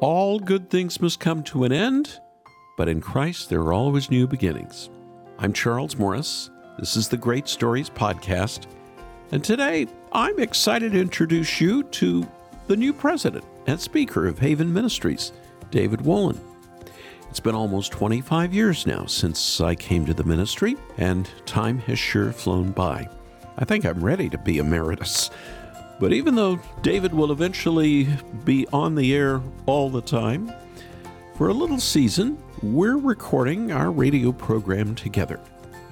All good things must come to an end, but in Christ there are always new beginnings. I'm Charles Morris. This is the Great Stories Podcast. And today I'm excited to introduce you to the new president and speaker of Haven Ministries, David Wollen. It's been almost 25 years now since I came to the ministry, and time has sure flown by. I think I'm ready to be emeritus. But even though David will eventually be on the air all the time, for a little season, we're recording our radio program together.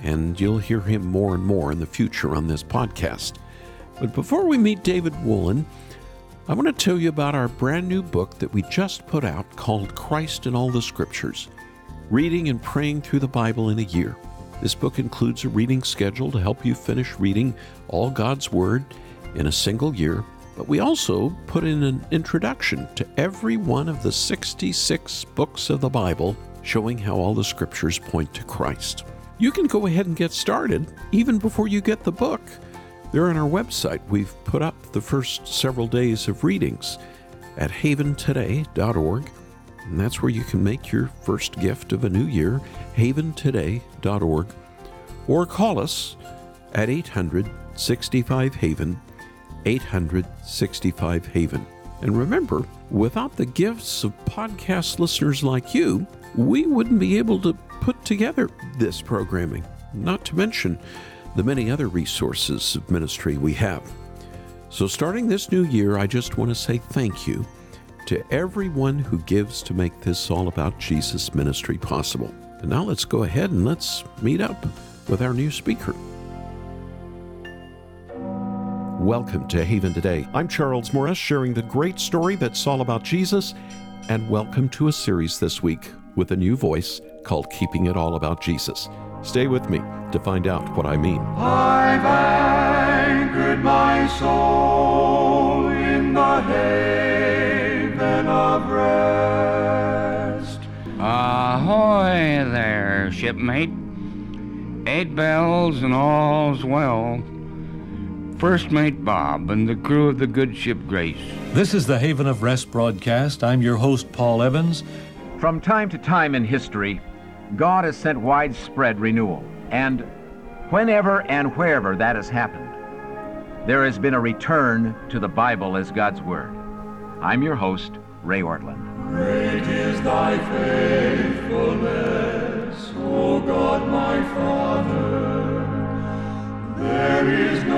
And you'll hear him more and more in the future on this podcast. But before we meet David Wollen, I want to tell you about our brand new book that we just put out called Christ in All the Scriptures Reading and Praying Through the Bible in a Year. This book includes a reading schedule to help you finish reading all God's Word in a single year, but we also put in an introduction to every one of the 66 books of the Bible showing how all the scriptures point to Christ. You can go ahead and get started even before you get the book. There on our website, we've put up the first several days of readings at haventoday.org. And that's where you can make your first gift of a new year, haventoday.org, or call us at 800 65 Haven, 865 Haven. And remember, without the gifts of podcast listeners like you, we wouldn't be able to put together this programming, not to mention the many other resources of ministry we have. So, starting this new year, I just want to say thank you to everyone who gives to make this All About Jesus ministry possible. And now let's go ahead and let's meet up with our new speaker. Welcome to Haven Today. I'm Charles Morris, sharing the great story that's all about Jesus, and welcome to a series this week with a new voice called Keeping It All About Jesus. Stay with me to find out what I mean. I've anchored my soul in the haven of rest. Ahoy there, shipmate. Eight bells and all's well. First Mate Bob and the crew of the good ship Grace. This is the Haven of Rest broadcast. I'm your host, Paul Evans. From time to time in history, God has sent widespread renewal. And whenever and wherever that has happened, there has been a return to the Bible as God's Word. I'm your host, Ray Ortlund. Great is thy faithfulness, O God my Father. There is no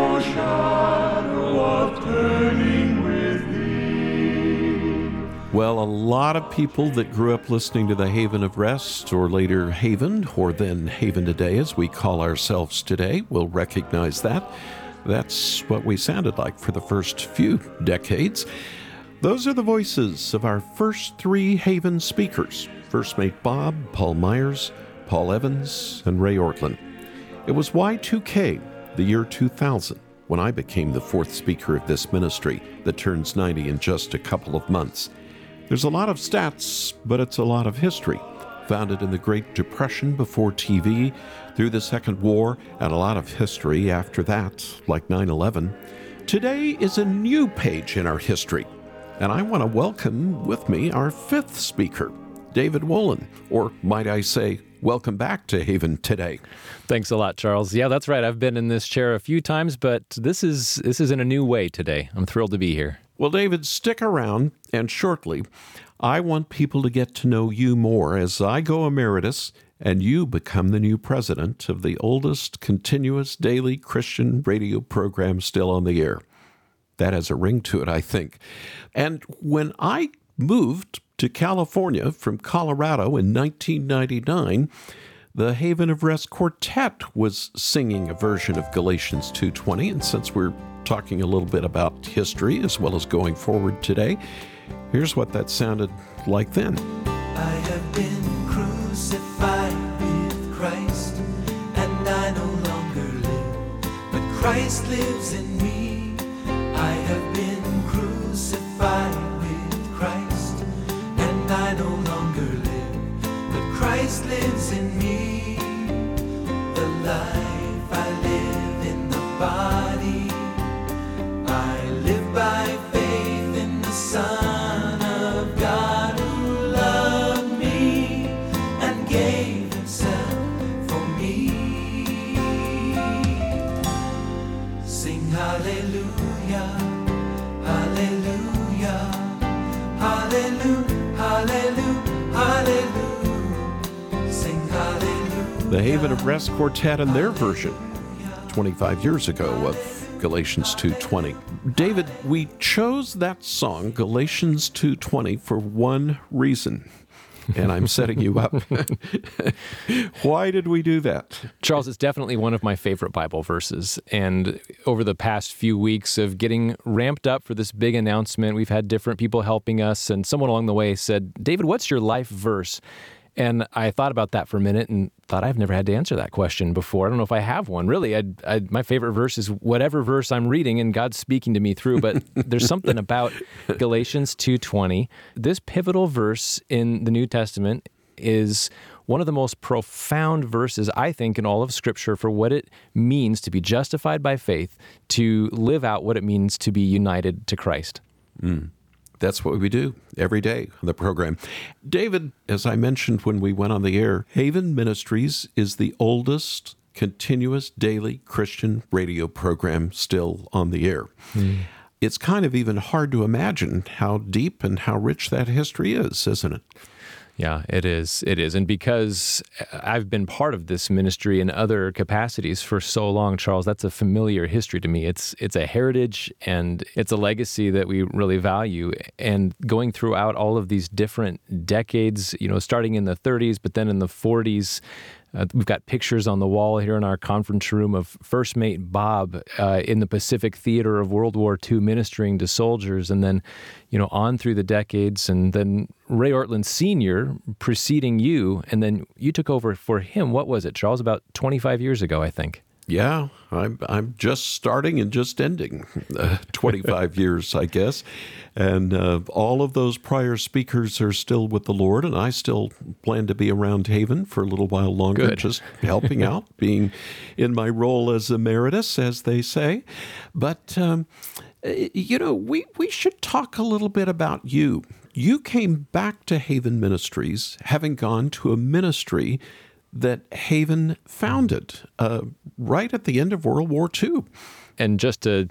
Well, a lot of people that grew up listening to the Haven of Rest, or later Haven, or then Haven Today, as we call ourselves today, will recognize that. That's what we sounded like for the first few decades. Those are the voices of our first three Haven speakers First Mate Bob, Paul Myers, Paul Evans, and Ray Ortlund. It was Y2K, the year 2000, when I became the fourth speaker of this ministry that turns 90 in just a couple of months. There's a lot of stats, but it's a lot of history. Founded in the Great Depression before TV, through the Second War, and a lot of history after that, like 9 11. Today is a new page in our history, and I want to welcome with me our fifth speaker, David Wollen, or might I say, welcome back to Haven today. Thanks a lot, Charles. Yeah, that's right. I've been in this chair a few times, but this is this is in a new way today. I'm thrilled to be here. Well, David, stick around, and shortly, I want people to get to know you more as I go emeritus and you become the new president of the oldest continuous daily Christian radio program still on the air. That has a ring to it, I think. And when I moved to California from Colorado in 1999, the Haven of Rest Quartet was singing a version of Galatians 2:20, and since we're talking a little bit about history as well as going forward today, here's what that sounded like then. I have been crucified with Christ, and I no longer live, but Christ lives in me. I have been crucified Christ lives in Haven of Rest Quartet and their version 25 years ago of Galatians 2:20. David, we chose that song Galatians 2:20 for one reason. And I'm setting you up. Why did we do that? Charles, it's definitely one of my favorite Bible verses. And over the past few weeks of getting ramped up for this big announcement, we've had different people helping us. And someone along the way said, David, what's your life verse? And I thought about that for a minute and thought I've never had to answer that question before. I don't know if I have one. Really, I, I, my favorite verse is whatever verse I'm reading and God's speaking to me through. But there's something about Galatians 2:20. This pivotal verse in the New Testament is one of the most profound verses I think in all of Scripture for what it means to be justified by faith, to live out what it means to be united to Christ. Mm. That's what we do every day on the program. David, as I mentioned when we went on the air, Haven Ministries is the oldest continuous daily Christian radio program still on the air. Hmm. It's kind of even hard to imagine how deep and how rich that history is, isn't it? Yeah, it is. It is. And because uh, I've been part of this ministry in other capacities for so long, Charles, that's a familiar history to me. It's it's a heritage and it's a legacy that we really value. And going throughout all of these different decades, you know, starting in the 30s, but then in the 40s, uh, we've got pictures on the wall here in our conference room of First Mate Bob uh, in the Pacific Theater of World War II ministering to soldiers, and then, you know, on through the decades, and then Ray Ortlund Sr. preceding you, and then you took over for him. What was it, Charles? About 25 years ago, I think. Yeah, I'm I'm just starting and just ending uh, 25 years, I guess, and uh, all of those prior speakers are still with the Lord, and I still plan to be around Haven for a little while longer, Good. just helping out, being in my role as emeritus, as they say. But um, uh, you know, we we should talk a little bit about you. You came back to Haven Ministries, having gone to a ministry that Haven founded uh, right at the end of World War II. And just to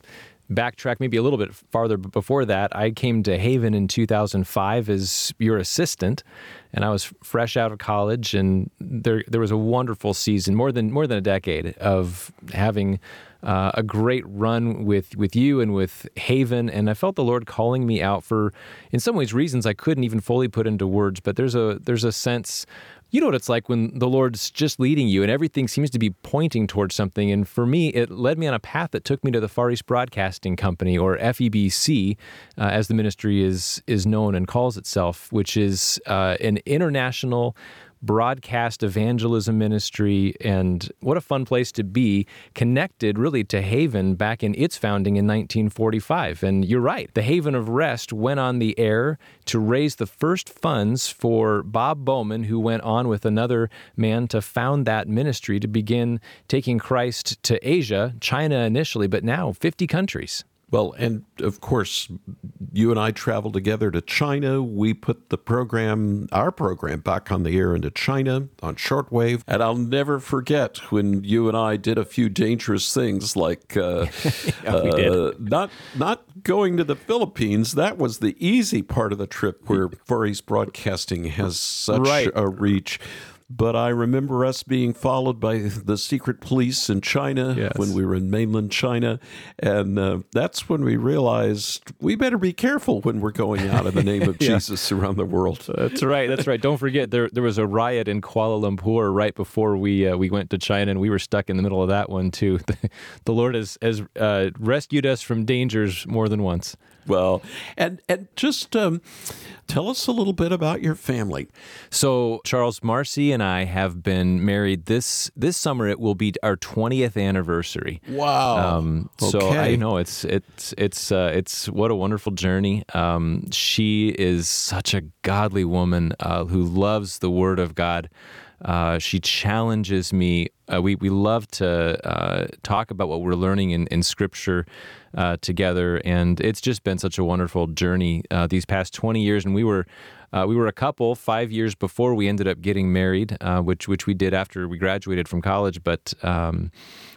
backtrack maybe a little bit farther before that, I came to Haven in 2005 as your assistant, and I was fresh out of college, and there there was a wonderful season, more than more than a decade of having. Uh, a great run with with you and with Haven, and I felt the Lord calling me out for, in some ways, reasons I couldn't even fully put into words. But there's a there's a sense you know what it's like when the Lord's just leading you and everything seems to be pointing towards something. And for me, it led me on a path that took me to the Far East Broadcasting Company, or FEBC, uh, as the ministry is is known and calls itself, which is uh, an international broadcast evangelism ministry and what a fun place to be connected really to Haven back in its founding in 1945 and you're right the Haven of Rest went on the air to raise the first funds for Bob Bowman who went on with another man to found that ministry to begin taking Christ to Asia China initially but now 50 countries Well, and of course, you and I traveled together to China. We put the program, our program, back on the air into China on shortwave. And I'll never forget when you and I did a few dangerous things, like uh, did. uh, not not going to the Philippines. That was the easy part of the trip, where East Broadcasting has such Right. a reach. But I remember us being followed by the secret police in China Yes. when we were in mainland China. And uh, that's when we realized we better be careful when we're going out in the name of Yeah. Jesus around the world. That's right. That's right. Don't forget there there was a riot in Kuala Lumpur right before we uh, we went to China, and we were stuck in the middle of that one too. The, the Lord has has uh, rescued us from dangers more than once. Well, and, and just um, tell us a little bit about your family. So Charles Marcy and I have been married this this summer. It will be our twentieth anniversary. Wow. Um, So Okay. I know it's it's it's uh, it's what a wonderful journey. Um, she is such a godly woman uh, who loves the Word of God. Uh, she challenges me. Uh, we we love to uh, talk about what we're learning in in Scripture uh, together, and it's just been such a wonderful journey uh, these past twenty years. And we were Uh, we were a couple five years before we ended up getting married, uh, which which we did after we graduated from college. But um,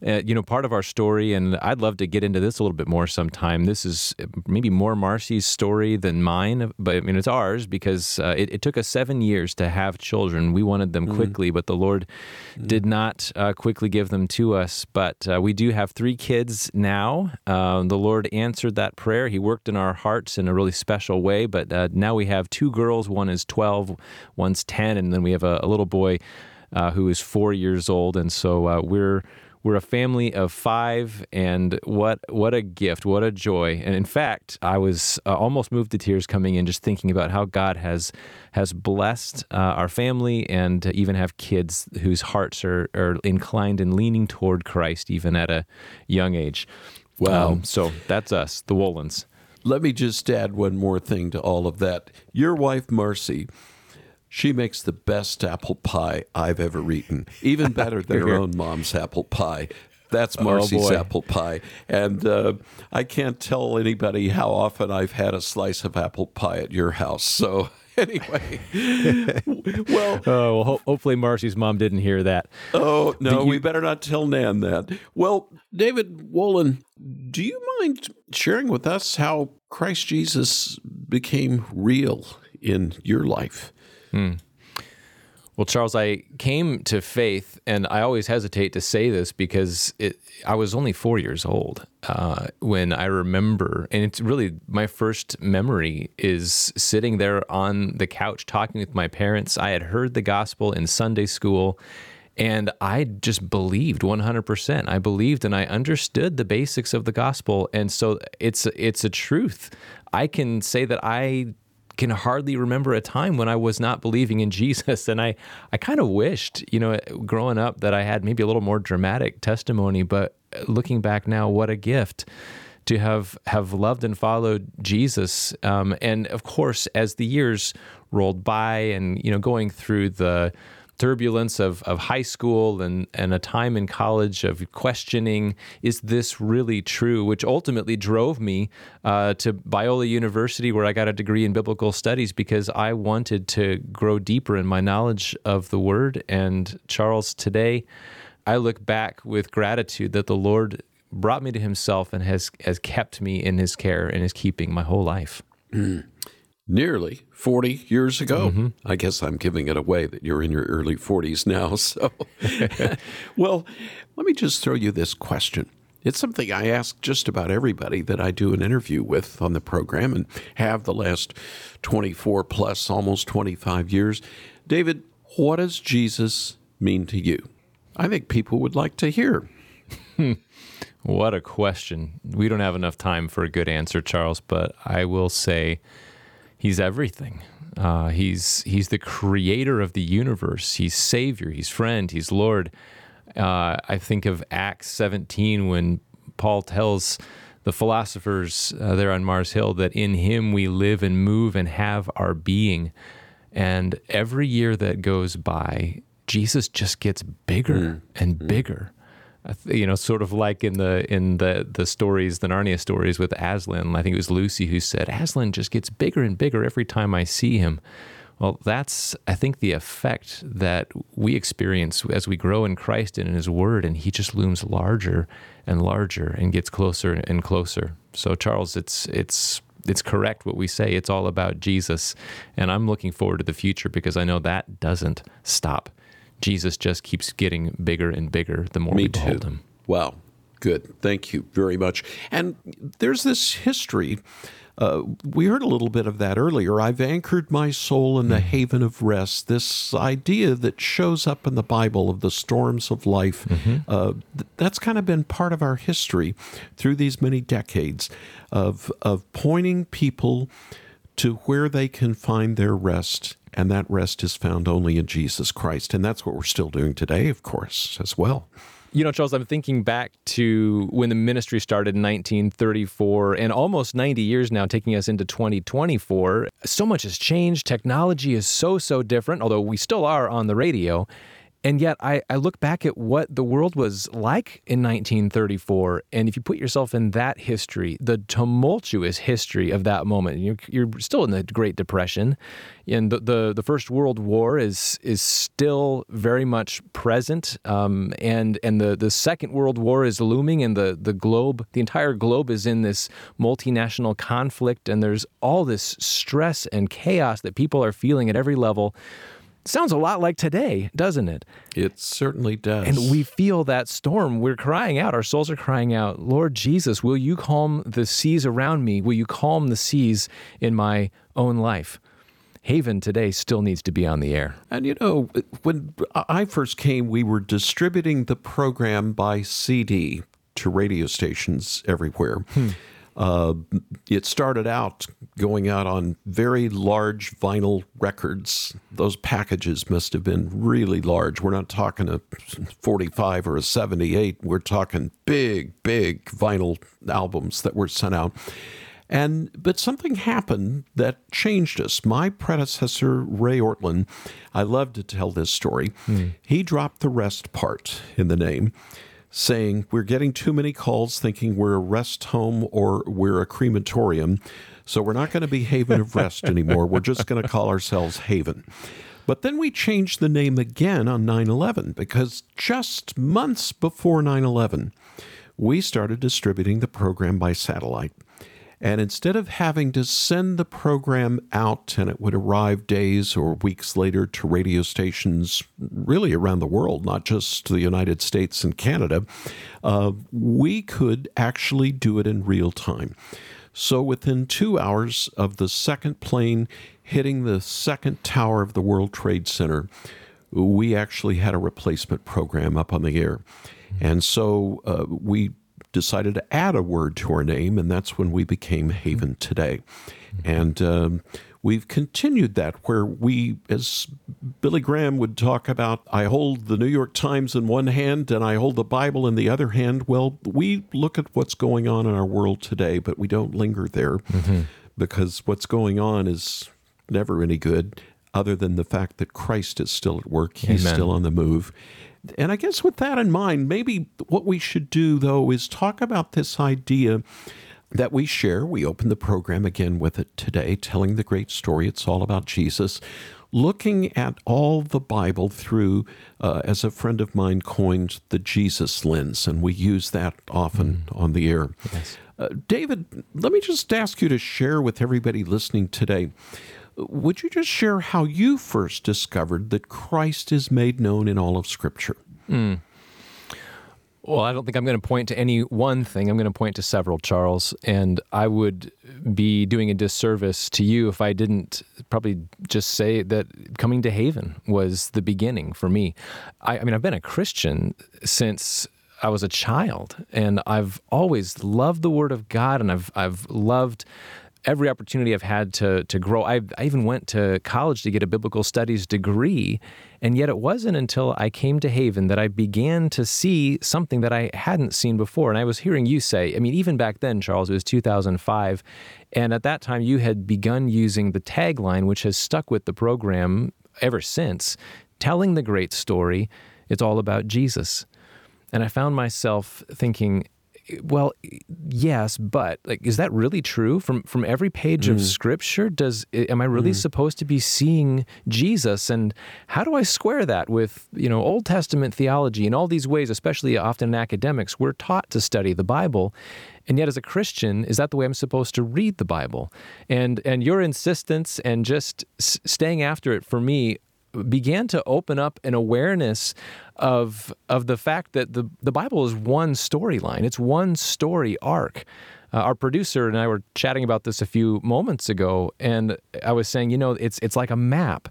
uh, you know, part of our story, and I'd love to get into this a little bit more sometime. This is maybe more Marcy's story than mine, but I mean it's ours because uh, it, it, took us seven years to have children. We wanted them mm. quickly, but the Lord mm. did not uh, quickly give them to us. But uh, we do have three kids now. Uh, the Lord answered that prayer. He worked in our hearts in a really special way. But uh, now we have two girls. One is twelve, one's ten, and then we have a, a little boy. who is four years old, and so we're we're a family of five, and what what a gift, what a joy! And in fact, I was uh, almost moved to tears coming in just thinking about how God has has blessed uh, our family, and even have kids whose hearts are are inclined and leaning toward Christ, even at a young age. Wow! Um, so that's us, the Wollens. Let me just add one more thing to all of that. Your wife, Marcy, she makes the best apple pie I've ever eaten, even better than her own mom's apple pie. That's oh, Marcy's oh apple pie. And uh, I can't tell anybody how often I've had a slice of apple pie at your house. So, anyway, well, oh, well ho- hopefully Marcy's mom didn't hear that. Oh, no, you... we better not tell Nan that. Well, David Wollen, do you mind sharing with us how Christ Jesus became real in your life? Hmm. Well, Charles, I came to faith, and I always hesitate to say this because it, I was only four years old uh, when I remember, and it's really my first memory is sitting there on the couch talking with my parents. I had heard the gospel in Sunday school, and I just believed 100%. I believed and I understood the basics of the gospel, and so it's it's a truth. I can say that I can hardly remember a time when I was not believing in Jesus. And I, I kind of wished, you know, growing up that I had maybe a little more dramatic testimony. But looking back now, what a gift to have have loved and followed Jesus. Um, and of course, as the years rolled by, and you know, going through the turbulence of, of high school and, and a time in college of questioning, is this really true? Which ultimately drove me uh, to Biola University, where I got a degree in biblical studies because I wanted to grow deeper in my knowledge of the Word. And Charles, today, I look back with gratitude that the Lord brought me to Himself and has, has kept me in His care and His keeping my whole life. Mm nearly 40 years ago. Mm-hmm. I guess I'm giving it away that you're in your early 40s now. So, well, let me just throw you this question. It's something I ask just about everybody that I do an interview with on the program and have the last 24 plus, almost 25 years. David, what does Jesus mean to you? I think people would like to hear. what a question. We don't have enough time for a good answer, Charles, but I will say He's everything. Uh, he's he's the creator of the universe. He's Savior. He's friend. He's Lord. Uh, I think of Acts 17 when Paul tells the philosophers uh, there on Mars Hill that in Him we live and move and have our being. And every year that goes by, Jesus just gets bigger mm. and mm. bigger you know, sort of like in the in the the stories, the Narnia stories with Aslan. I think it was Lucy who said Aslan just gets bigger and bigger every time I see him. Well, that's I think the effect that we experience as we grow in Christ and in His Word, and He just looms larger and larger and gets closer and closer. So, Charles, it's it's it's correct what we say. It's all about Jesus, and I'm looking forward to the future because I know that doesn't stop. Jesus just keeps getting bigger and bigger the more Me we behold too. him. Wow. Good. Thank you very much. And there's this history. Uh, we heard a little bit of that earlier. I've anchored my soul in the mm-hmm. haven of rest. This idea that shows up in the Bible of the storms of life, mm-hmm. uh, th- that's kind of been part of our history through these many decades of, of pointing people to where they can find their rest and that rest is found only in Jesus Christ. And that's what we're still doing today, of course, as well. You know, Charles, I'm thinking back to when the ministry started in 1934 and almost 90 years now, taking us into 2024. So much has changed. Technology is so, so different, although we still are on the radio. And yet, I, I look back at what the world was like in 1934. And if you put yourself in that history, the tumultuous history of that moment, you're, you're still in the Great Depression. And the, the, the First World War is is still very much present. Um, and and the, the Second World War is looming, and the, the globe, the entire globe is in this multinational conflict. And there's all this stress and chaos that people are feeling at every level. Sounds a lot like today, doesn't it? It certainly does. And we feel that storm. We're crying out. Our souls are crying out, Lord Jesus, will you calm the seas around me? Will you calm the seas in my own life? Haven today still needs to be on the air. And you know, when I first came, we were distributing the program by CD to radio stations everywhere. Hmm. Uh, it started out going out on very large vinyl records. Those packages must have been really large. We're not talking a 45 or a 78. We're talking big, big vinyl albums that were sent out. And but something happened that changed us. My predecessor, Ray Ortlund, I love to tell this story. He dropped the rest part in the name saying we're getting too many calls thinking we're a rest home or we're a crematorium. So we're not going to be Haven of Rest anymore. We're just going to call ourselves Haven. But then we changed the name again on 9 11 because just months before 9 11, we started distributing the program by satellite. And instead of having to send the program out and it would arrive days or weeks later to radio stations really around the world, not just the United States and Canada, uh, we could actually do it in real time. So within two hours of the second plane hitting the second tower of the World Trade Center, we actually had a replacement program up on the air. And so uh, we decided to add a word to our name, and that's when we became Haven Today. And um, we've continued that where we, as Billy Graham would talk about, I hold the New York Times in one hand and I hold the Bible in the other hand. Well, we look at what's going on in our world today, but we don't linger there because what's going on is never any good other than the fact that Christ is still at work. He's Amen. still on the move. And I guess with that in mind, maybe what we should do, though, is talk about this idea that we share. We open the program again with it today, telling the great story. It's all about Jesus. Looking at all the Bible through, uh, as a friend of mine coined, the Jesus lens, and we use that often on the air. Uh, David, let me just ask you to share with everybody listening today. Would you just share how you first discovered that Christ is made known in all of Scripture? Hmm. Well, I don't think I'm going to point to any one thing. I'm going to point to several, Charles. And I would be doing a disservice to you if I didn't probably just say that coming to Haven was the beginning for me. I, I mean, I've been a Christian since I was a child, and I've always loved the Word of God, and I've I've loved every opportunity I've had to to grow. I, I even went to college to get a biblical studies degree, and yet it wasn't until I came to Haven that I began to see something that I hadn't seen before. And I was hearing you say, I mean, even back then, Charles, it was 2005, and at that time you had begun using the tagline, which has stuck with the program ever since, telling the great story. It's all about Jesus. And I found myself thinking, well, yes, but like, is that really true? From from every page of mm. Scripture, does eh, am I really mm. supposed to be seeing Jesus? And how do I square that with you know Old Testament theology in all these ways? Especially often in academics, we're taught to study the Bible, and yet as a Christian, is that the way I'm supposed to read the Bible? And and your insistence and just s- staying after it for me began to open up an awareness of of the fact that the the Bible is one storyline. It's one story arc. Uh, our producer and I were chatting about this a few moments ago, and I was saying, you know, it's it's like a map.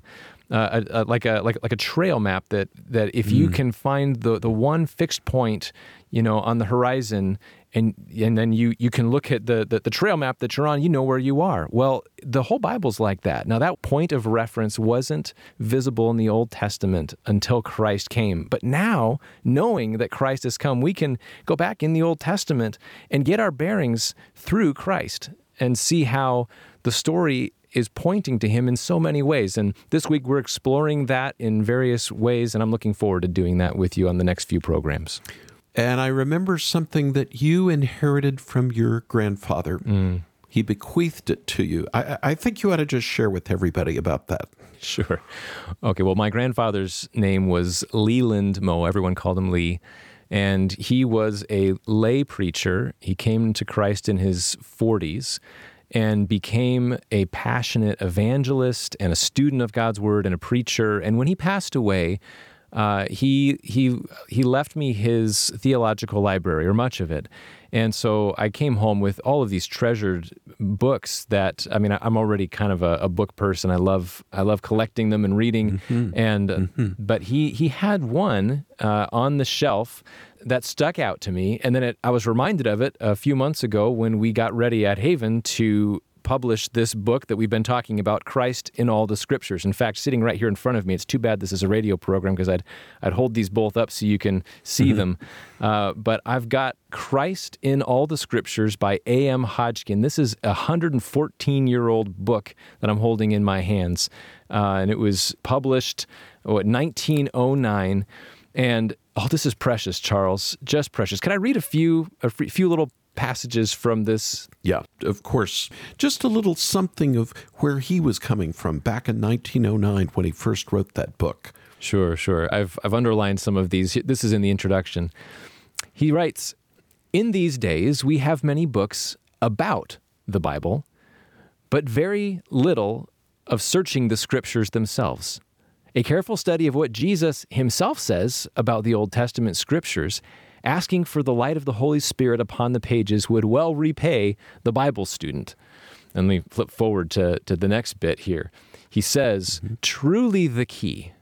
Uh, a, a, like a like like a trail map that that if you can find the the one fixed point, you know, on the horizon, and and then you you can look at the, the the trail map that you're on, you know where you are. Well, the whole Bible's like that. Now that point of reference wasn't visible in the Old Testament until Christ came. But now, knowing that Christ has come, we can go back in the Old Testament and get our bearings through Christ and see how the story is pointing to him in so many ways. And this week we're exploring that in various ways, and I'm looking forward to doing that with you on the next few programs. And I remember something that you inherited from your grandfather. Mm. He bequeathed it to you. I, I think you ought to just share with everybody about that. Sure. Okay. Well, my grandfather's name was Leland Moe. Everyone called him Lee. And he was a lay preacher. He came to Christ in his 40s and became a passionate evangelist and a student of God's word and a preacher. And when he passed away, uh, he he he left me his theological library or much of it, and so I came home with all of these treasured books. That I mean, I'm already kind of a, a book person. I love I love collecting them and reading. And uh, but he he had one uh, on the shelf that stuck out to me, and then it, I was reminded of it a few months ago when we got ready at Haven to publish this book that we've been talking about, Christ in all the Scriptures. In fact, sitting right here in front of me, it's too bad this is a radio program because I'd I'd hold these both up so you can see them. Uh, but I've got Christ in all the Scriptures by A.M. Hodgkin. This is a 114 year old book that I'm holding in my hands, uh, and it was published what 1909. And oh, this is precious, Charles, just precious. Can I read a few a few little passages from this Yeah, of course. Just a little something of where he was coming from back in 1909 when he first wrote that book. Sure, sure. I've I've underlined some of these. This is in the introduction. He writes, "In these days we have many books about the Bible, but very little of searching the scriptures themselves. A careful study of what Jesus himself says about the Old Testament scriptures, asking for the light of the Holy Spirit upon the pages would well repay the Bible student." And let me flip forward to, to the next bit here. He says, mm-hmm. Truly the key,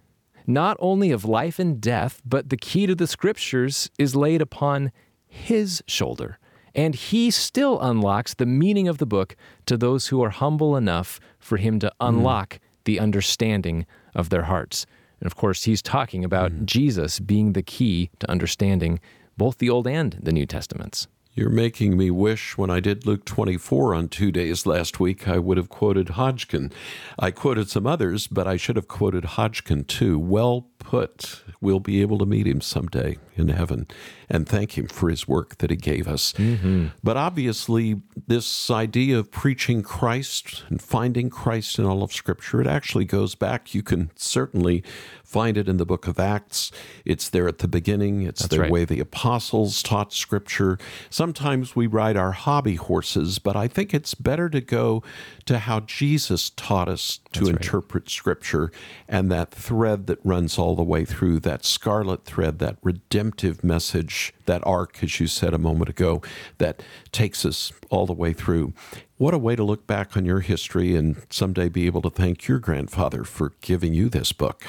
not only of life and death, but the key to the scriptures is laid upon his shoulder. And he still unlocks the meaning of the book to those who are humble enough for him to mm. unlock the understanding of their hearts. And of course, he's talking about mm. Jesus being the key to understanding both the Old and the New Testaments. You're making me wish when I did Luke 24 on two days last week, I would have quoted Hodgkin. I quoted some others, but I should have quoted Hodgkin too. Well put. We'll be able to meet him someday in heaven and thank him for his work that he gave us. Mm-hmm. But obviously, this idea of preaching Christ and finding Christ in all of Scripture, it actually goes back. You can certainly find it in the book of Acts. It's there at the beginning, it's That's the right. way the apostles taught Scripture. Sometimes we ride our hobby horses, but I think it's better to go to how Jesus taught us to interpret Scripture and that thread that runs all the way through, that scarlet thread, that redemptive message, that arc, as you said a moment ago, that takes us all the way through. What a way to look back on your history and someday be able to thank your grandfather for giving you this book.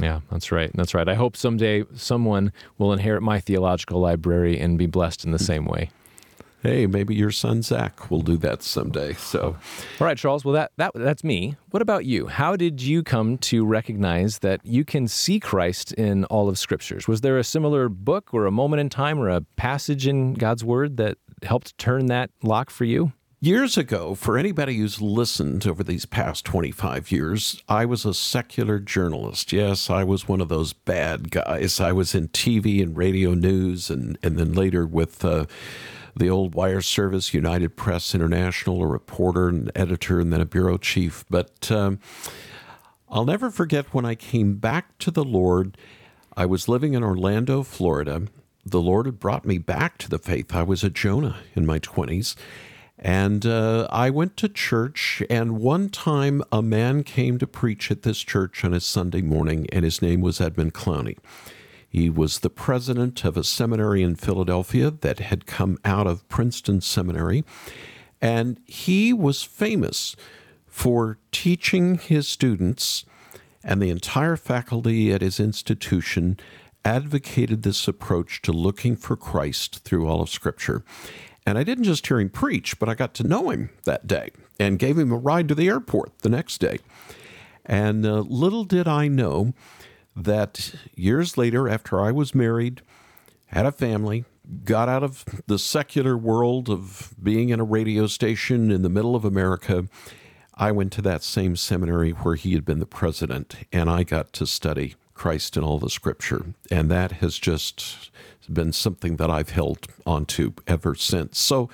Yeah, that's right. That's right. I hope someday someone will inherit my theological library and be blessed in the same way. Hey, maybe your son Zach will do that someday. So, All right, Charles. Well, that, that that's me. What about you? How did you come to recognize that you can see Christ in all of Scriptures? Was there a similar book or a moment in time or a passage in God's Word that helped turn that lock for you? Years ago, for anybody who's listened over these past 25 years, I was a secular journalist. Yes, I was one of those bad guys. I was in TV and radio news, and, and then later with uh, the old wire service, United Press International, a reporter and editor, and then a bureau chief. But um, I'll never forget when I came back to the Lord. I was living in Orlando, Florida. The Lord had brought me back to the faith. I was a Jonah in my 20s. And uh, I went to church, and one time a man came to preach at this church on a Sunday morning, and his name was Edmund Clowney. He was the president of a seminary in Philadelphia that had come out of Princeton Seminary, and he was famous for teaching his students, and the entire faculty at his institution advocated this approach to looking for Christ through all of Scripture. And I didn't just hear him preach, but I got to know him that day and gave him a ride to the airport the next day. And uh, little did I know that years later, after I was married, had a family, got out of the secular world of being in a radio station in the middle of America, I went to that same seminary where he had been the president, and I got to study Christ in all the scripture. And that has just been something that I've held onto ever since. So,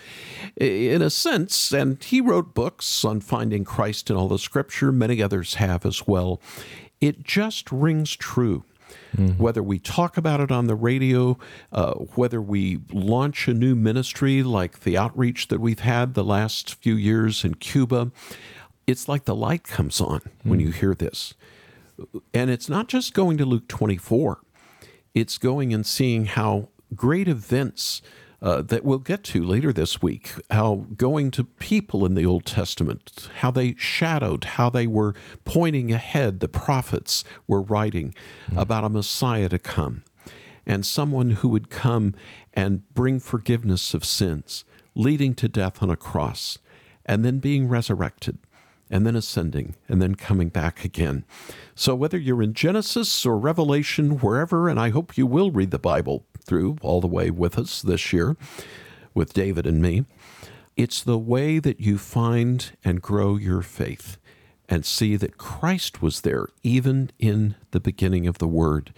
in a sense, and he wrote books on finding Christ in all the scripture, many others have as well. It just rings true. Mm-hmm. Whether we talk about it on the radio, uh, whether we launch a new ministry like the outreach that we've had the last few years in Cuba, it's like the light comes on mm-hmm. when you hear this. And it's not just going to Luke 24, it's going and seeing how great events uh, that we'll get to later this week, how going to people in the Old Testament, how they shadowed, how they were pointing ahead, the prophets were writing mm-hmm. about a Messiah to come and someone who would come and bring forgiveness of sins, leading to death on a cross, and then being resurrected and then ascending and then coming back again. So, whether you're in Genesis or Revelation, wherever, and I hope you will read the Bible through all the way with us this year with David and me, it's the way that you find and grow your faith and see that Christ was there even in the beginning of the Word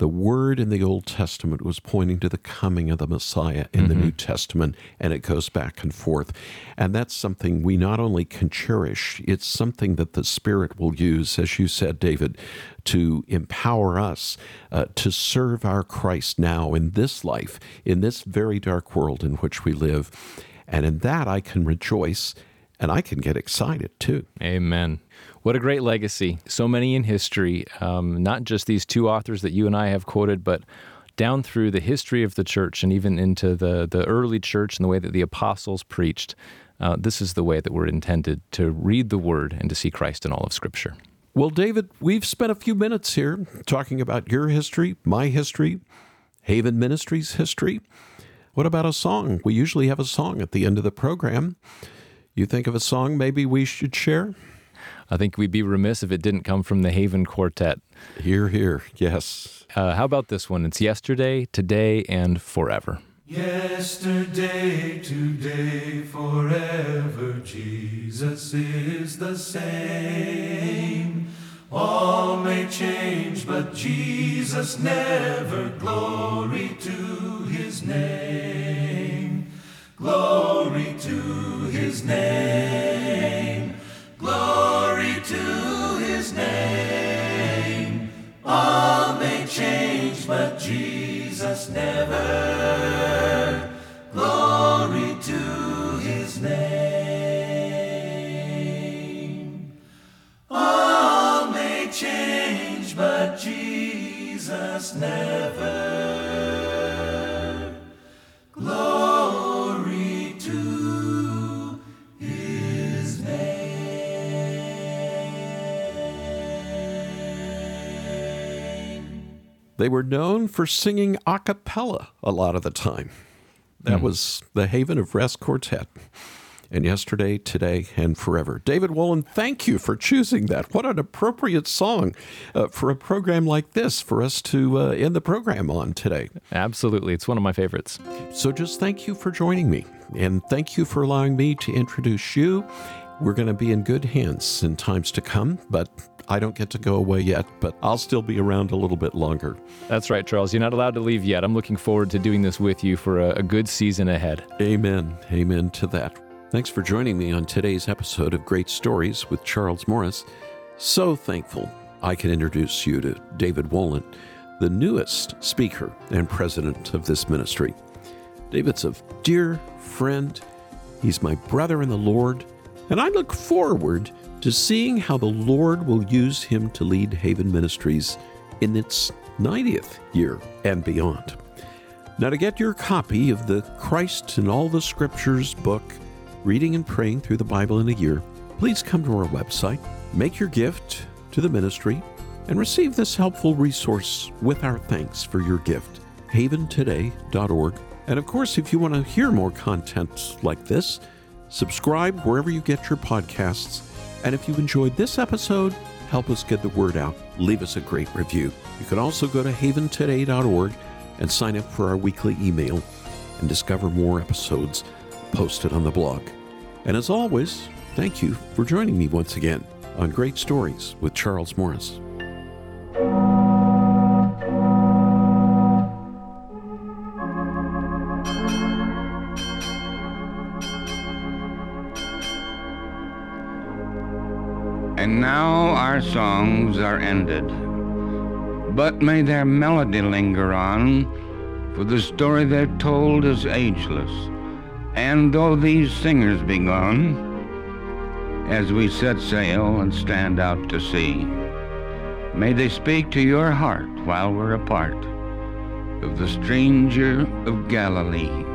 the word in the Old Testament was pointing to the coming of the Messiah in mm-hmm. the New Testament, and it goes back and forth. And that's something we not only can cherish, it's something that the Spirit will use, as you said, David, to empower us uh, to serve our Christ now in this life, in this very dark world in which we live. And in that, I can rejoice and I can get excited too. Amen. What a great legacy. So many in history, um, not just these two authors that you and I have quoted, but down through the history of the church and even into the, the early church and the way that the apostles preached. Uh, this is the way that we're intended to read the word and to see Christ in all of Scripture. Well, David, we've spent a few minutes here talking about your history, my history, Haven Ministries history. What about a song? We usually have a song at the end of the program. You think of a song maybe we should share? I think we'd be remiss if it didn't come from the Haven Quartet. Here, here, yes. Uh, how about this one? It's yesterday, today, and forever. Yesterday, today, forever, Jesus is the same. All may change, but Jesus never. Glory to his name. Glory to his name. Glory to his name. All may change, but Jesus never. Glory to his name. All may change, but Jesus never. They were known for singing a cappella a lot of the time. That mm. was the Haven of Rest Quartet. And yesterday, today, and forever. David Wollen, thank you for choosing that. What an appropriate song uh, for a program like this for us to uh, end the program on today. Absolutely. It's one of my favorites. So just thank you for joining me. And thank you for allowing me to introduce you. We're going to be in good hands in times to come, but I don't get to go away yet, but I'll still be around a little bit longer. That's right, Charles. You're not allowed to leave yet. I'm looking forward to doing this with you for a, a good season ahead. Amen. Amen to that. Thanks for joining me on today's episode of Great Stories with Charles Morris. So thankful I can introduce you to David Wollen, the newest speaker and president of this ministry. David's a dear friend. He's my brother in the Lord, and I look forward to seeing how the Lord will use him to lead Haven Ministries in its 90th year and beyond. Now, to get your copy of the Christ in All the Scriptures book, Reading and Praying Through the Bible in a Year, please come to our website, make your gift to the ministry, and receive this helpful resource with our thanks for your gift. haventoday.org. And of course, if you want to hear more content like this, subscribe wherever you get your podcasts and if you enjoyed this episode, help us get the word out. Leave us a great review. You can also go to haventoday.org and sign up for our weekly email and discover more episodes posted on the blog. And as always, Thank you for joining me once again on Great Stories with Charles Morris. And now our songs are ended. But may their melody linger on, for the story they've told is ageless. And though these singers be gone, as we set sail and stand out to sea, may they speak to your heart while we're apart of the stranger of Galilee.